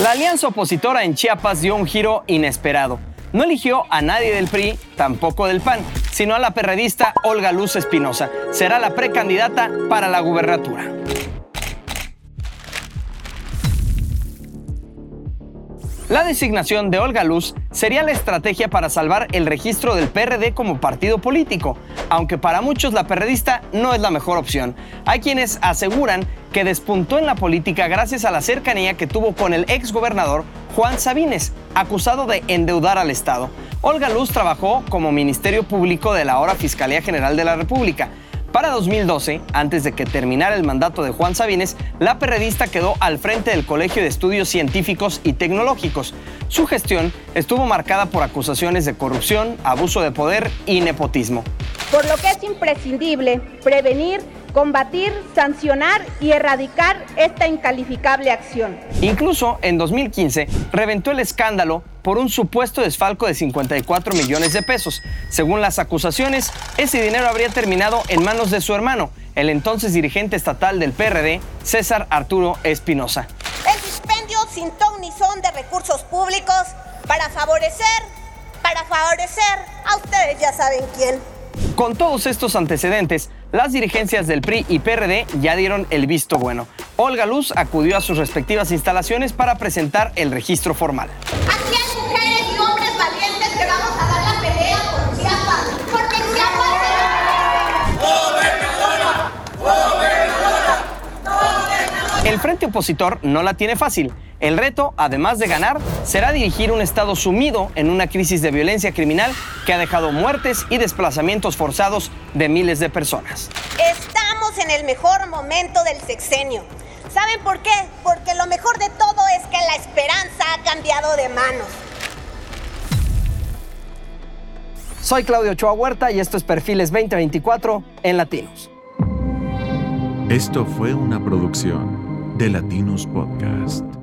La alianza opositora en Chiapas dio un giro inesperado. No eligió a nadie del PRI, tampoco del PAN, sino a la perredista Olga Luz Espinosa. Será la precandidata para la gubernatura. La designación de Olga Luz sería la estrategia para salvar el registro del PRD como partido político, aunque para muchos la perredista no es la mejor opción. Hay quienes aseguran que despuntó en la política gracias a la cercanía que tuvo con el exgobernador Juan Sabines, acusado de endeudar al Estado. Olga Luz trabajó como Ministerio Público de la ahora Fiscalía General de la República para 2012, antes de que terminara el mandato de Juan Sabines, la perredista quedó al frente del Colegio de Estudios Científicos y Tecnológicos. Su gestión estuvo marcada por acusaciones de corrupción, abuso de poder y nepotismo. Por lo que es imprescindible prevenir combatir, sancionar y erradicar esta incalificable acción. Incluso en 2015 reventó el escándalo por un supuesto desfalco de 54 millones de pesos. Según las acusaciones, ese dinero habría terminado en manos de su hermano, el entonces dirigente estatal del PRD, César Arturo Espinosa. El dispendio sin ton ni son de recursos públicos para favorecer, para favorecer a ustedes ya saben quién. Con todos estos antecedentes, las dirigencias del PRI y PRD ya dieron el visto bueno. Olga Luz acudió a sus respectivas instalaciones para presentar el registro formal. Aquí hay mujeres y hombres valientes que vamos a dar la pelea por Chiapas, porque Chiapas El frente opositor no la tiene fácil. El reto, además de ganar, será dirigir un Estado sumido en una crisis de violencia criminal que ha dejado muertes y desplazamientos forzados de miles de personas. Estamos en el mejor momento del sexenio. ¿Saben por qué? Porque lo mejor de todo es que la esperanza ha cambiado de manos. Soy Claudio Ochoa Huerta y esto es Perfiles 2024 en Latinos. Esto fue una producción de Latinos Podcast.